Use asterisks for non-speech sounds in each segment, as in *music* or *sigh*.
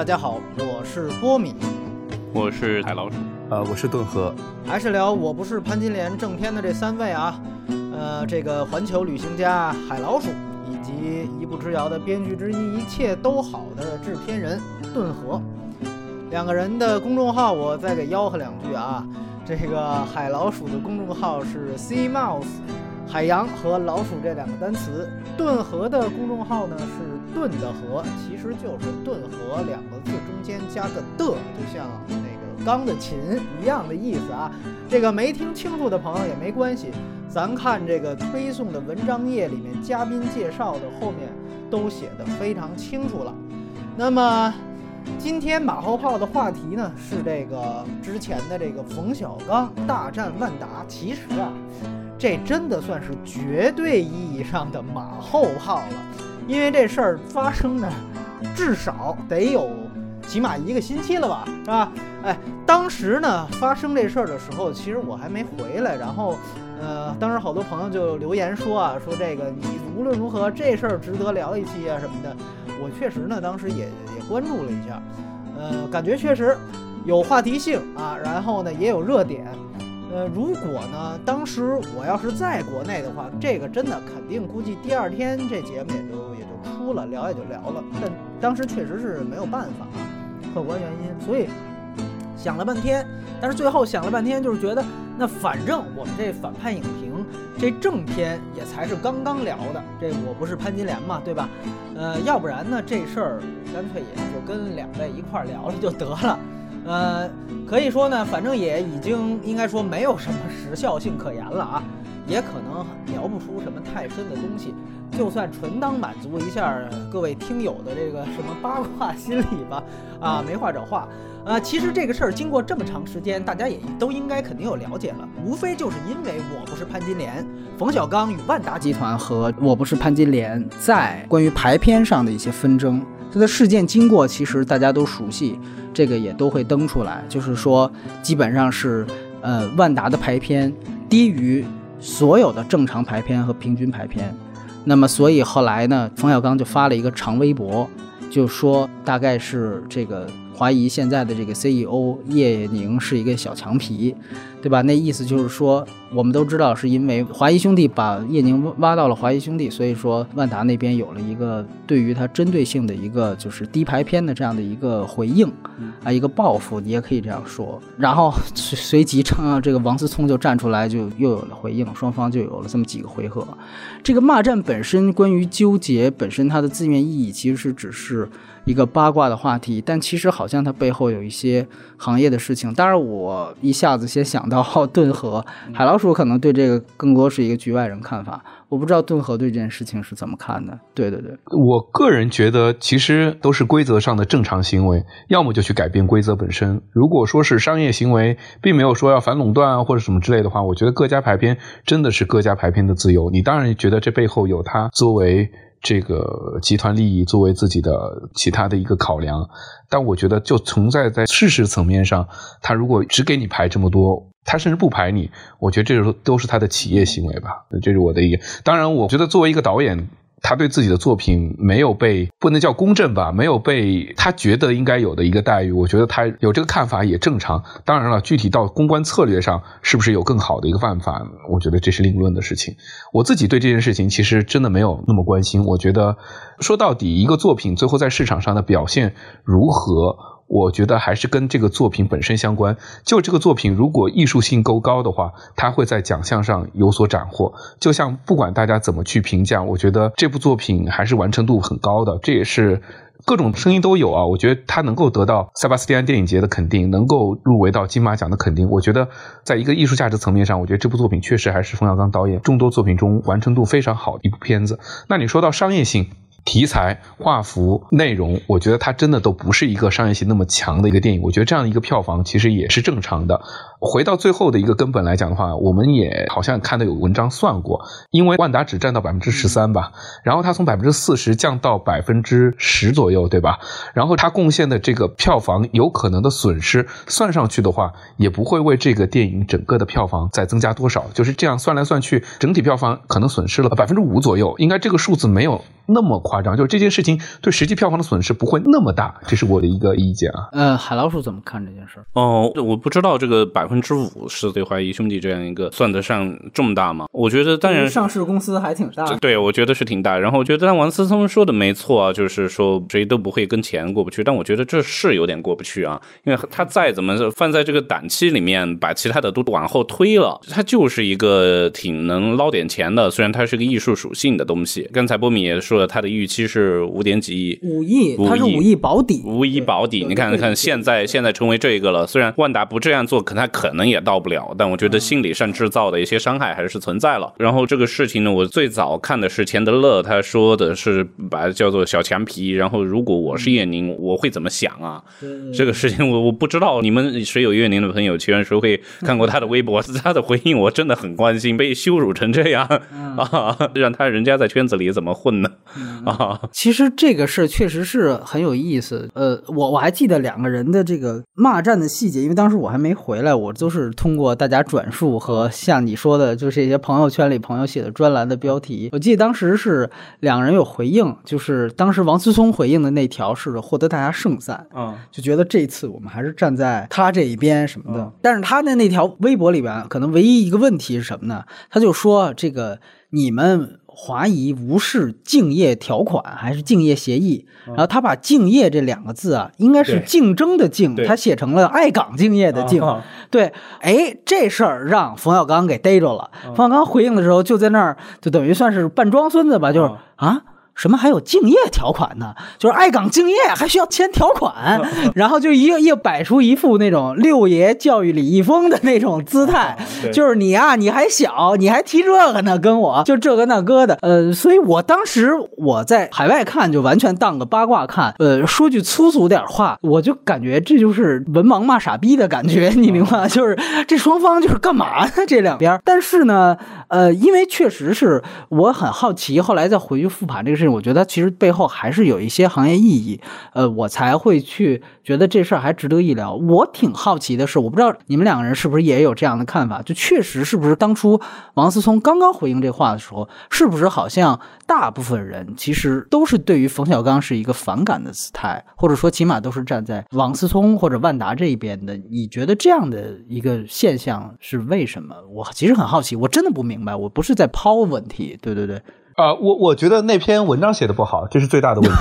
大家好，我是波米，我是海老鼠，呃，我是顿河，还是聊我不是潘金莲正片的这三位啊，呃，这个环球旅行家海老鼠，以及一步之遥的编剧之一，一切都好的制片人顿河，两个人的公众号我再给吆喝两句啊，这个海老鼠的公众号是 Sea Mouse。海洋和老鼠这两个单词，顿河的公众号呢是顿的河，其实就是顿河两个字中间加个的，就像那个钢的琴一样的意思啊。这个没听清楚的朋友也没关系，咱看这个推送的文章页里面嘉宾介绍的后面都写的非常清楚了。那么今天马后炮的话题呢是这个之前的这个冯小刚大战万达，其实啊。这真的算是绝对意义上的马后炮了，因为这事儿发生的，至少得有起码一个星期了吧，是吧？哎，当时呢发生这事儿的时候，其实我还没回来，然后，呃，当时好多朋友就留言说啊，说这个你无论如何这事儿值得聊一期啊什么的。我确实呢当时也也关注了一下，呃，感觉确实有话题性啊，然后呢也有热点。呃，如果呢，当时我要是在国内的话，这个真的肯定估计第二天这节目也就也就出了，聊也就聊了。但当时确实是没有办法啊，客观原因。所以想了半天，但是最后想了半天，就是觉得那反正我们这反派影评这正片也才是刚刚聊的，这我不是潘金莲嘛，对吧？呃，要不然呢，这事儿干脆也就跟两位一块聊了就得了。呃，可以说呢，反正也已经应该说没有什么时效性可言了啊，也可能聊不出什么太深的东西，就算纯当满足一下各位听友的这个什么八卦心理吧，*laughs* 啊，没话找话。啊，其实这个事儿经过这么长时间，大家也都应该肯定有了解了，无非就是因为我不是潘金莲，冯小刚与万达集团和我不是潘金莲在关于排片上的一些纷争。它的事件经过其实大家都熟悉，这个也都会登出来，就是说基本上是，呃，万达的排片低于所有的正常排片和平均排片，那么所以后来呢，冯小刚就发了一个长微博，就说大概是这个。怀疑现在的这个 CEO 叶宁是一个小强皮，对吧？那意思就是说，我们都知道是因为华谊兄弟把叶宁挖到了华谊兄弟，所以说万达那边有了一个对于他针对性的一个就是低排片的这样的一个回应啊，一个报复，你也可以这样说。然后 *laughs* 随即啊这个王思聪就站出来，就又有了回应，双方就有了这么几个回合。这个骂战本身，关于纠结本身它的字面意义，其实是只是。一个八卦的话题，但其实好像它背后有一些行业的事情。当然，我一下子先想到顿河海老鼠，可能对这个更多是一个局外人看法。我不知道顿河对这件事情是怎么看的。对对对，我个人觉得其实都是规则上的正常行为，要么就去改变规则本身。如果说是商业行为，并没有说要反垄断啊或者什么之类的话，我觉得各家排片真的是各家排片的自由。你当然觉得这背后有它作为。这个集团利益作为自己的其他的一个考量，但我觉得就存在在事实层面上，他如果只给你排这么多，他甚至不排你，我觉得这都都是他的企业行为吧，这是我的一个。当然，我觉得作为一个导演。他对自己的作品没有被不能叫公正吧，没有被他觉得应该有的一个待遇，我觉得他有这个看法也正常。当然了，具体到公关策略上是不是有更好的一个办法，我觉得这是另论的事情。我自己对这件事情其实真的没有那么关心。我觉得说到底，一个作品最后在市场上的表现如何？我觉得还是跟这个作品本身相关。就这个作品，如果艺术性够高的话，它会在奖项上有所斩获。就像不管大家怎么去评价，我觉得这部作品还是完成度很高的。这也是各种声音都有啊。我觉得它能够得到塞巴斯蒂安电影节的肯定，能够入围到金马奖的肯定。我觉得在一个艺术价值层面上，我觉得这部作品确实还是冯小刚导演众多作品中完成度非常好的一部片子。那你说到商业性？题材、画幅、内容，我觉得它真的都不是一个商业性那么强的一个电影。我觉得这样一个票房其实也是正常的。回到最后的一个根本来讲的话，我们也好像看到有文章算过，因为万达只占到百分之十三吧，然后它从百分之四十降到百分之十左右，对吧？然后它贡献的这个票房有可能的损失算上去的话，也不会为这个电影整个的票房再增加多少。就是这样算来算去，整体票房可能损失了百分之五左右，应该这个数字没有那么夸张，就是这件事情对实际票房的损失不会那么大，这是我的一个意见啊。呃，海老鼠怎么看这件事？哦，我不知道这个百分之五是对怀疑兄弟这样一个算得上重大吗？我觉得当然上市公司还挺大，对，我觉得是挺大。然后我觉得但王思聪说的没错啊，就是说谁都不会跟钱过不去，但我觉得这是有点过不去啊，因为他再怎么放在这个档期里面，把其他的都往后推了，他就是一个挺能捞点钱的，虽然它是个艺术属性的东西。刚才波米也说了，他的预期是五点几亿，五亿，他是五亿保底，五亿保底。你看看现在现在成为这个了，虽然万达不这样做，可他可能也到不了，但我觉得心理上制造的一些伤害还是存在了。然后这个事情呢，我最早看的是钱德勒，他说的是把它叫做小强皮。然后如果我是叶宁，我会怎么想啊？这个事情我我不知道，你们谁有叶宁的朋友，请问谁会看过他的微博？*laughs* 他的回应我真的很关心，被羞辱成这样 *laughs* 啊，让他人家在圈子里怎么混呢？啊，其实这个事儿确实是很有意思。呃，我我还记得两个人的这个骂战的细节，因为当时我还没回来，我都是通过大家转述和像你说的，就是一些朋友圈里朋友写的专栏的标题。我记得当时是两个人有回应，就是当时王思聪回应的那条是获得大家盛赞，嗯，就觉得这次我们还是站在他这一边什么的。但是他的那条微博里边，可能唯一一个问题是什么呢？他就说这个你们。华谊无视竞业条款还是竞业协议？然后他把“竞业”这两个字啊，应该是竞争的“竞”，他写成了爱岗敬业的“敬”。对，哎，这事儿让冯小刚给逮着了。冯小刚回应的时候，就在那儿，就等于算是扮装孙子吧，就是啊。什么还有敬业条款呢？就是爱岗敬业还需要签条款，然后就一一摆出一副那种六爷教育李易峰的那种姿态，就是你啊，你还小，你还提这个呢，跟我就这个那个的，呃，所以我当时我在海外看就完全当个八卦看，呃，说句粗俗点话，我就感觉这就是文盲骂傻逼的感觉，你明白吗？就是这双方就是干嘛呢？这两边，但是呢，呃，因为确实是我很好奇，后来再回去复盘这个事情。我觉得其实背后还是有一些行业意义，呃，我才会去觉得这事儿还值得一聊。我挺好奇的是，我不知道你们两个人是不是也有这样的看法？就确实是不是当初王思聪刚刚回应这话的时候，是不是好像大部分人其实都是对于冯小刚是一个反感的姿态，或者说起码都是站在王思聪或者万达这一边的？你觉得这样的一个现象是为什么？我其实很好奇，我真的不明白。我不是在抛问题，对对对。啊，我我觉得那篇文章写的不好，这是最大的问题。*laughs*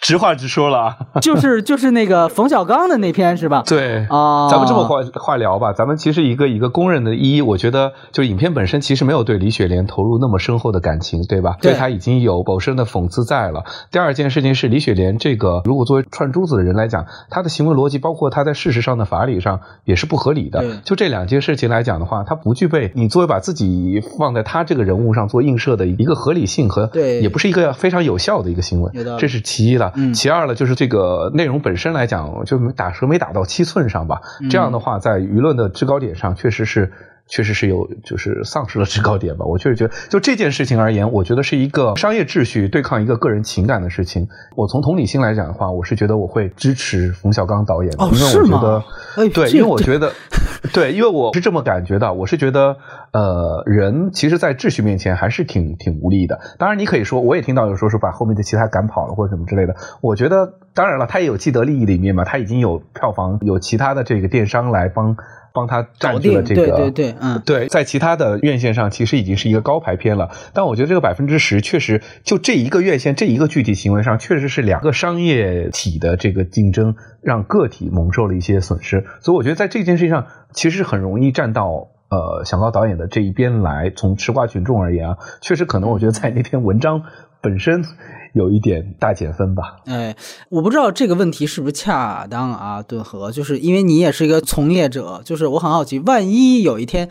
直话直说了，*laughs* 就是就是那个冯小刚的那篇是吧？对啊，咱们这么话话聊吧，咱们其实一个一个公认的一，我觉得就影片本身其实没有对李雪莲投入那么深厚的感情，对吧？对他已经有某深的讽刺在了。第二件事情是李雪莲这个，如果作为串珠子的人来讲，他的行为逻辑，包括他在事实上的法理上也是不合理的。就这两件事情来讲的话，他不具备你作为把自己放在他这个人物上做映射的一个合理性和，对，也不是一个非常有效的一个行为。这是其一了。其二呢，就是这个内容本身来讲，就打蛇没打到七寸上吧。这样的话，在舆论的制高点上，确实是。确实是有，就是丧失了制高点吧。我确实觉得，就这件事情而言，我觉得是一个商业秩序对抗一个个人情感的事情。我从同理心来讲的话，我是觉得我会支持冯小刚导演的，因为我觉得，对，因为我觉得，对，因为我是这么感觉的。我是觉得，呃，人其实，在秩序面前还是挺挺无力的。当然，你可以说，我也听到有说是把后面的其他赶跑了或者什么之类的。我觉得，当然了，他也有既得利益里面嘛，他已经有票房，有其他的这个电商来帮。帮他占据了这个，对对对，嗯，对，在其他的院线上其实已经是一个高排片了，但我觉得这个百分之十确实就这一个院线这一个具体行为上，确实是两个商业体的这个竞争，让个体蒙受了一些损失，所以我觉得在这件事情上，其实很容易站到呃小高导演的这一边来。从吃瓜群众而言啊，确实可能我觉得在那篇文章本身。有一点大减分吧？哎，我不知道这个问题是不是恰当啊？顿河，就是因为你也是一个从业者，就是我很好奇，万一有一天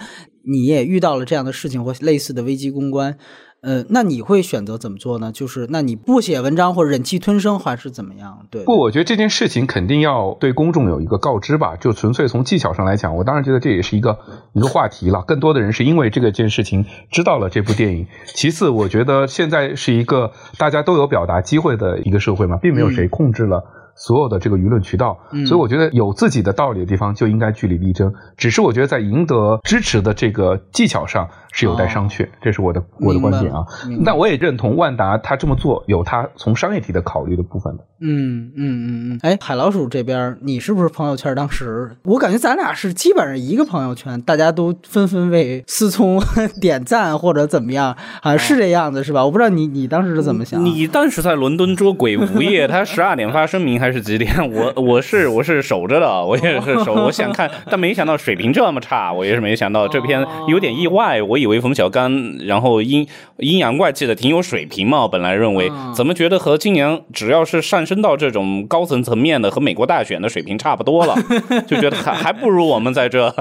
你也遇到了这样的事情或类似的危机公关。呃，那你会选择怎么做呢？就是那你不写文章或者忍气吞声，还是怎么样？对，不，我觉得这件事情肯定要对公众有一个告知吧。就纯粹从技巧上来讲，我当然觉得这也是一个一个话题了。更多的人是因为这个件事情知道了这部电影。其次，我觉得现在是一个大家都有表达机会的一个社会嘛，并没有谁控制了。所有的这个舆论渠道，所以我觉得有自己的道理的地方就应该据理力争。只是我觉得在赢得支持的这个技巧上，是有待商榷。这是我的我的观点啊。但我也认同万达他这么做有他从商业体的考虑的部分的。嗯嗯嗯嗯。哎，海老鼠这边，你是不是朋友圈当时？我感觉咱俩是基本上一个朋友圈，大家都纷纷为思聪 *laughs* 点赞或者怎么样，好像是这样子是吧？我不知道你你当时是怎么想。你当时在伦敦捉鬼无夜，他十二点发声明还是几点？*laughs* 我我是我是守着的，我也是守，*laughs* 我想看，但没想到水平这么差，我也是没想到这篇有点意外。我以为冯小刚然后阴阴阳怪气的挺有水平嘛，本来认为怎么觉得和今年只要是上升到这种高层层面的和美国大选的水平差不多了，*laughs* 就觉得还还不如我们在这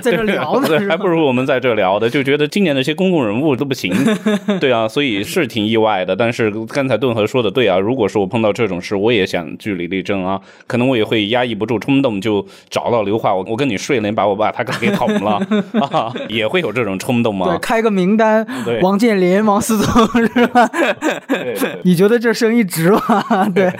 在这聊的，还不如我们在这聊的，就觉得今年那些公共人物都不行，对啊，所以是挺意外的。但是刚才顿河说的对啊，如果说我碰到这种事，我也想据理力争啊，可能我也会压抑不住冲动，就找到刘化，我我跟你睡了，你把我把他给捅了 *laughs* 啊，也会有这种冲动吗？对，开个名单，王健林、王思聪是吧？你觉得这生意值吗？*laughs* 对，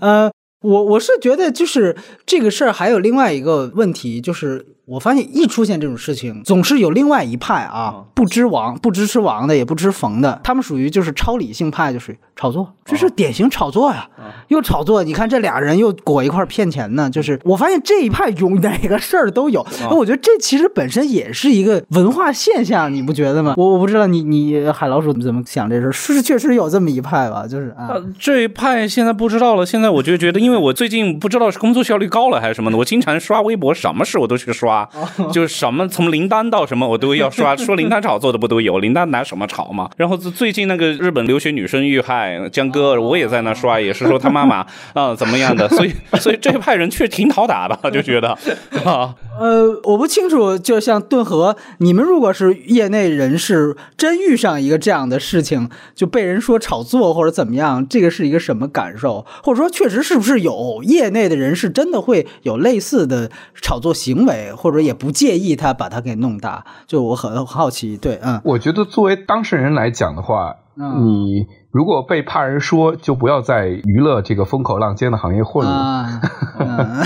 呃。我我是觉得，就是这个事儿还有另外一个问题，就是我发现一出现这种事情，总是有另外一派啊，不知王、不支持王的，也不支冯的，他们属于就是超理性派，就是炒作，这是典型炒作呀，又炒作。你看这俩人又裹一块骗钱呢，就是我发现这一派有哪个事儿都有。那我觉得这其实本身也是一个文化现象，你不觉得吗？我我不知道你你海老鼠怎么想这事，是确实有这么一派吧？就是啊，这一派现在不知道了，现在我就觉得因为。我最近不知道是工作效率高了还是什么的，我经常刷微博，什么事我都去刷，*laughs* 就是什么从林丹到什么我都要刷，*laughs* 说林丹炒作的不都有？林丹拿什么炒嘛？然后最近那个日本留学女生遇害，江哥我也在那刷，也是说他妈妈啊怎么样的，所以所以这一派人确实挺讨打的，就觉得 *laughs* 啊，呃，我不清楚，就像顿河，你们如果是业内人士，真遇上一个这样的事情，就被人说炒作或者怎么样，这个是一个什么感受？或者说确实是不是？有业内的人士真的会有类似的炒作行为，或者也不介意他把它给弄大。就我很好奇，对，嗯，我觉得作为当事人来讲的话，你如果被怕人说，就不要在娱乐这个风口浪尖的行业混了。*laughs*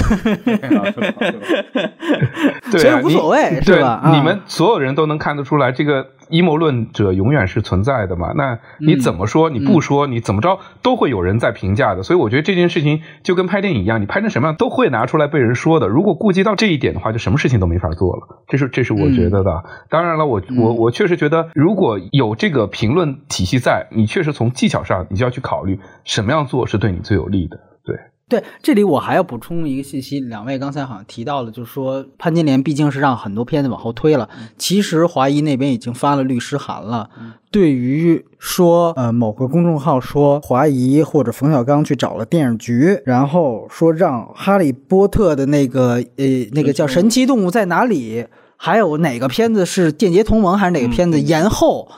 对，所以无所谓，是吧？你们所有人都能看得出来这个。阴谋论者永远是存在的嘛？那你怎么说？你不说，你怎么着都会有人在评价的。所以我觉得这件事情就跟拍电影一样，你拍成什么样都会拿出来被人说的。如果顾及到这一点的话，就什么事情都没法做了。这是这是我觉得的。当然了，我我我确实觉得，如果有这个评论体系在，你确实从技巧上，你就要去考虑什么样做是对你最有利的。对。对，这里我还要补充一个信息，两位刚才好像提到了，就是说潘金莲毕竟是让很多片子往后推了，其实华谊那边已经发了律师函了。对于说，呃，某个公众号说华谊或者冯小刚去找了电影局，然后说让《哈利波特》的那个，呃，那个叫《神奇动物在哪里》，还有哪个片子是《间谍同盟》还是哪个片子延后，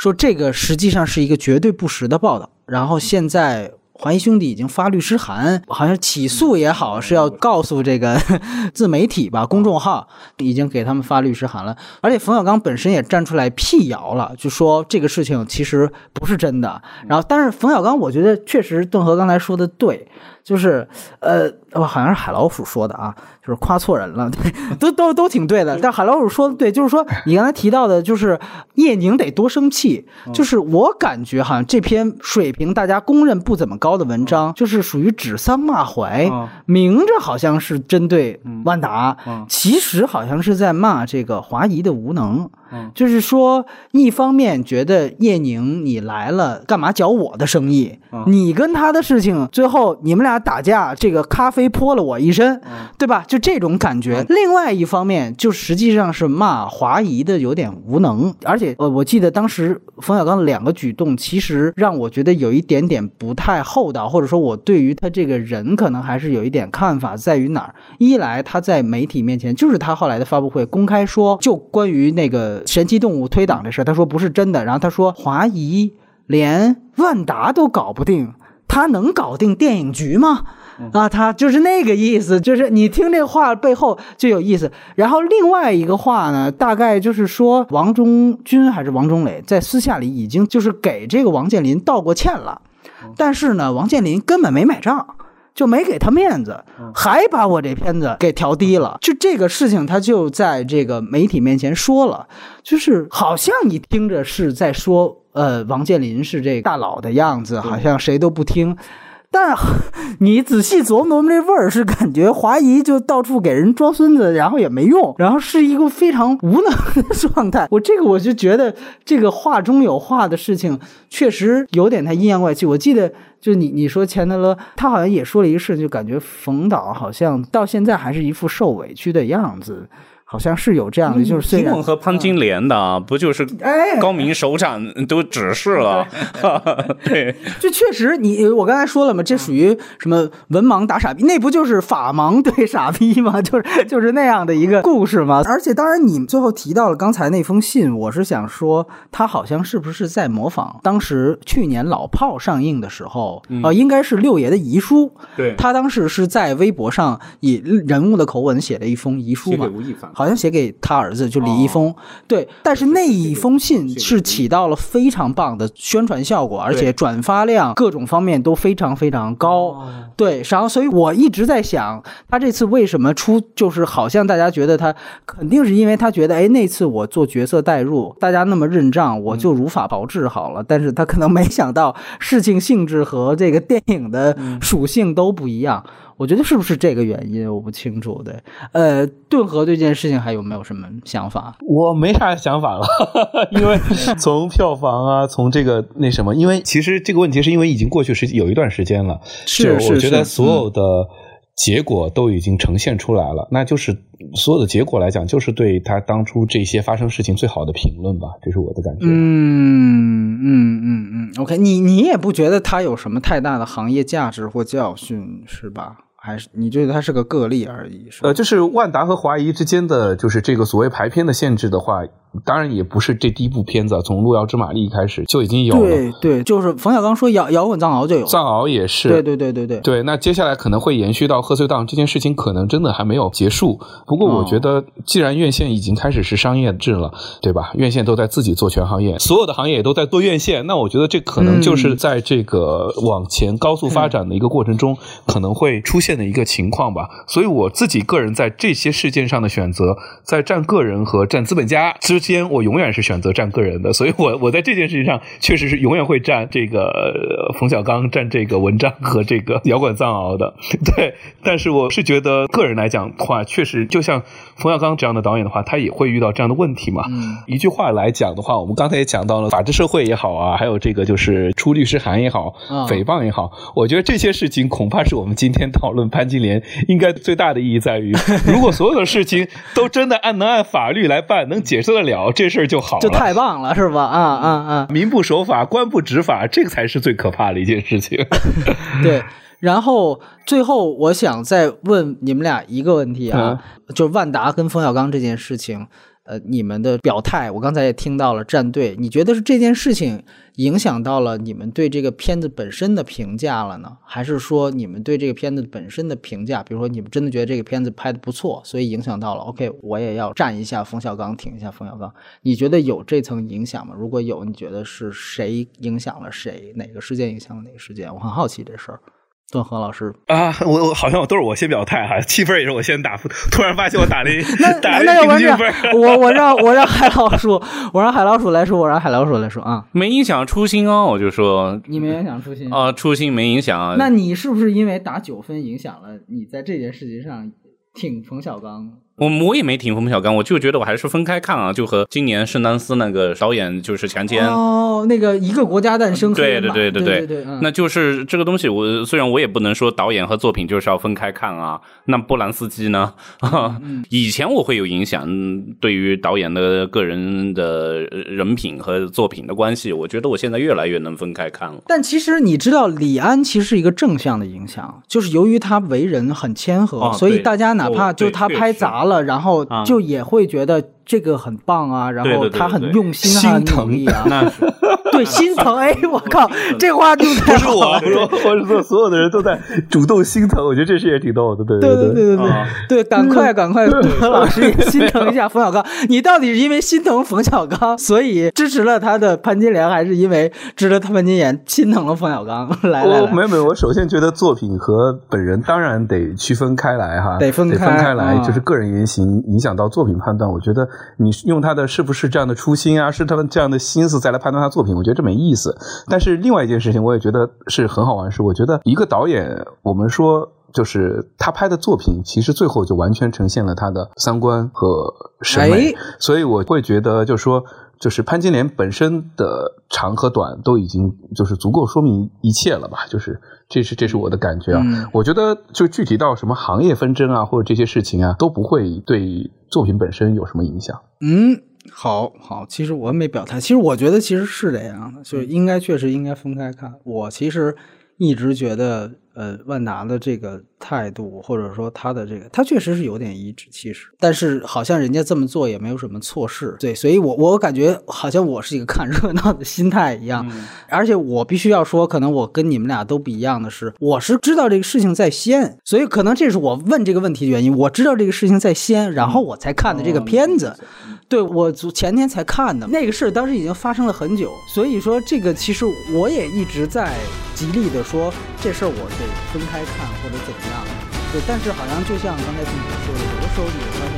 说这个实际上是一个绝对不实的报道。然后现在。华谊兄弟已经发律师函，好像起诉也好，是要告诉这个 *laughs* 自媒体吧，公众号已经给他们发律师函了。而且冯小刚本身也站出来辟谣了，就说这个事情其实不是真的。然后，但是冯小刚，我觉得确实邓和刚才说的对。就是，呃，好像是海老鼠说的啊，就是夸错人了，*laughs* 对，都都都挺对的。但海老鼠说的对，就是说你刚才提到的，就是叶宁得多生气。就是我感觉好像这篇水平大家公认不怎么高的文章，就是属于指桑骂槐，明着好像是针对万达，其实好像是在骂这个华谊的无能。就是说，一方面觉得叶宁你来了干嘛搅我的生意？你跟他的事情，最后你们俩打架，这个咖啡泼了我一身，对吧？就这种感觉。另外一方面，就实际上是骂华谊的有点无能，而且呃，我记得当时冯小刚的两个举动，其实让我觉得有一点点不太厚道，或者说我对于他这个人可能还是有一点看法，在于哪儿？一来他在媒体面前，就是他后来的发布会公开说，就关于那个。神奇动物推挡这事，他说不是真的。然后他说华谊连万达都搞不定，他能搞定电影局吗？啊，他就是那个意思，就是你听这话背后就有意思。然后另外一个话呢，大概就是说王中军还是王中磊在私下里已经就是给这个王健林道过歉了，但是呢，王健林根本没买账。就没给他面子，还把我这片子给调低了。就这个事情，他就在这个媒体面前说了，就是好像你听着是在说，呃，王健林是这大佬的样子，好像谁都不听。但 *laughs* 你仔细琢磨琢磨，这味儿是感觉华谊就到处给人装孙子，然后也没用，然后是一个非常无能的状态。*laughs* 我这个我就觉得这个话中有话的事情，确实有点太阴阳怪气。我记得就你你说钱德勒，他好像也说了一个事，就感觉冯导好像到现在还是一副受委屈的样子。好像是有这样的，就是虽然和潘金莲的不就是高明首长都指示了，对，*laughs* 这确实你我刚才说了嘛，这属于什么文盲打傻逼，那不就是法盲对傻逼吗？*laughs* 就是就是那样的一个故事吗？而且当然，你最后提到了刚才那封信，我是想说，他好像是不是在模仿当时去年老炮上映的时候啊？应该是六爷的遗书，对他当时是在微博上以人物的口吻写了一封遗书嘛。好像写给他儿子，就李易峰，对，但是那一封信是起到了非常棒的宣传效果，而且转发量各种方面都非常非常高，对，然后所以我一直在想，他这次为什么出，就是好像大家觉得他肯定是因为他觉得，哎，那次我做角色代入，大家那么认账，我就如法炮制好了，但是他可能没想到事情性质和这个电影的属性都不一样。我觉得是不是这个原因？我不清楚。对，呃，顿河对这件事情还有没有什么想法？我没啥想法了，*laughs* 因为从票房啊，从这个那什么，因为其实这个问题是因为已经过去时有一段时间了，是我觉得所有的结果都已经呈现出来了，那就是所有的结果来讲，就是对他当初这些发生事情最好的评论吧，这是我的感觉。嗯嗯嗯嗯，OK，你你也不觉得他有什么太大的行业价值或教训是吧？还是你觉得它是个个例而已？呃，就是万达和华谊之间的，就是这个所谓排片的限制的话。当然也不是这第一部片子，从《路遥知马力》开始就已经有了。对对，就是冯小刚说摇摇滚藏獒就有，藏獒也是。对对对对对。对，那接下来可能会延续到贺岁档，这件事情可能真的还没有结束。不过我觉得，既然院线已经开始是商业制了，对吧？院线都在自己做全行业，所有的行业也都在做院线，那我觉得这可能就是在这个往前高速发展的一个过程中可能会出现的一个情况吧。所以我自己个人在这些事件上的选择，在站个人和站资本家之间，我永远是。选择站个人的，所以我我在这件事情上确实是永远会站这个冯小刚，站这个文章和这个摇滚藏獒的。*laughs* 对，但是我是觉得个人来讲的话，确实就像冯小刚这样的导演的话，他也会遇到这样的问题嘛。一句话来讲的话，我们刚才也讲到了法治社会也好啊，还有这个就是出律师函也好，诽谤也好，我觉得这些事情恐怕是我们今天讨论潘金莲应该最大的意义在于，*laughs* 如果所有的事情都真的按能按法律来办，能解释得了，这事儿就好了。就太棒了，是吧？啊啊啊！民不守法，官不执法，这个才是最可怕的一件事情。*laughs* 对，然后最后我想再问你们俩一个问题啊，就是万达跟冯小刚这件事情。呃，你们的表态，我刚才也听到了。站队，你觉得是这件事情影响到了你们对这个片子本身的评价了呢？还是说你们对这个片子本身的评价，比如说你们真的觉得这个片子拍的不错，所以影响到了？OK，我也要站一下冯小刚，挺一下冯小刚。你觉得有这层影响吗？如果有，你觉得是谁影响了谁？哪个事件影响了哪个事件？我很好奇这事儿。段和老师。啊，我我好像都是我先表态哈，七分也是我先打，突然发现我打了一 *laughs* 打了平均分，我我让 *laughs* 我让海老鼠，我让海老鼠来说，我让海老鼠来说啊，没影响初心哦，我就说。你没影响初心啊，初心没影响啊，那你是不是因为打九分影响了你在这件事情上挺冯小刚？我我也没挺冯小刚，我就觉得我还是分开看啊，就和今年圣丹斯那个导演就是强奸哦，那个一个国家诞生，对对对对对对，那就是这个东西。我虽然我也不能说导演和作品就是要分开看啊。那波兰斯基呢？以前我会有影响，对于导演的个人的人品和作品的关系，我觉得我现在越来越能分开看了。但其实你知道，李安其实是一个正向的影响，就是由于他为人很谦和，所以大家哪怕就他拍砸了，然后就也会觉得这个很棒啊，然后他很用心啊，心疼。啊。那是对，*laughs* 心疼。哎，我靠，这话就不是我，*laughs* 我是说所有的人都在主动心疼。我觉得这事也挺逗的，对对对对对对对，赶快赶快，何老师也心疼一下冯小刚。*laughs* 你到底是因为心疼冯小刚，所以支持了他的潘金莲，还是因为支持他潘金莲心疼了冯小刚？来来来，没有没有，我首先觉得作品和本人当然得区分开来哈，得分得分开来，就是个人言行影响到作品判断。我觉得你用他的是不是这样的初心啊，是他们这样的心思再来判断他作品，我觉得这没意思。但是另外一件事情，我也觉得是很好玩，是我觉得一个导演，我们说就是他拍的作品，其实最后就完全呈现了他的三观和审美。所以我会觉得，就是说，就是潘金莲本身的长和短都已经就是足够说明一切了吧？就是这是这是我的感觉啊。我觉得就具体到什么行业纷争啊，或者这些事情啊，都不会对作品本身有什么影响。嗯。好好，其实我没表态。其实我觉得其实是这样的，就是应该确实应该分开看。我其实一直觉得。呃，万达的这个态度，或者说他的这个，他确实是有点颐指气使，但是好像人家这么做也没有什么错事，对，所以我我感觉好像我是一个看热闹的心态一样，*laughs* 而且我必须要说，可能我跟你们俩都不一样的是，我是知道这个事情在先，所以可能这是我问这个问题的原因，我知道这个事情在先，然后我才看的这个片子，*laughs* 对我前天才看的。那个事，当时已经发生了很久，所以说这个其实我也一直在极力的说这事儿我。得分开看或者怎么样，对，但是好像就像刚才静姐说的，有的时候你会发现，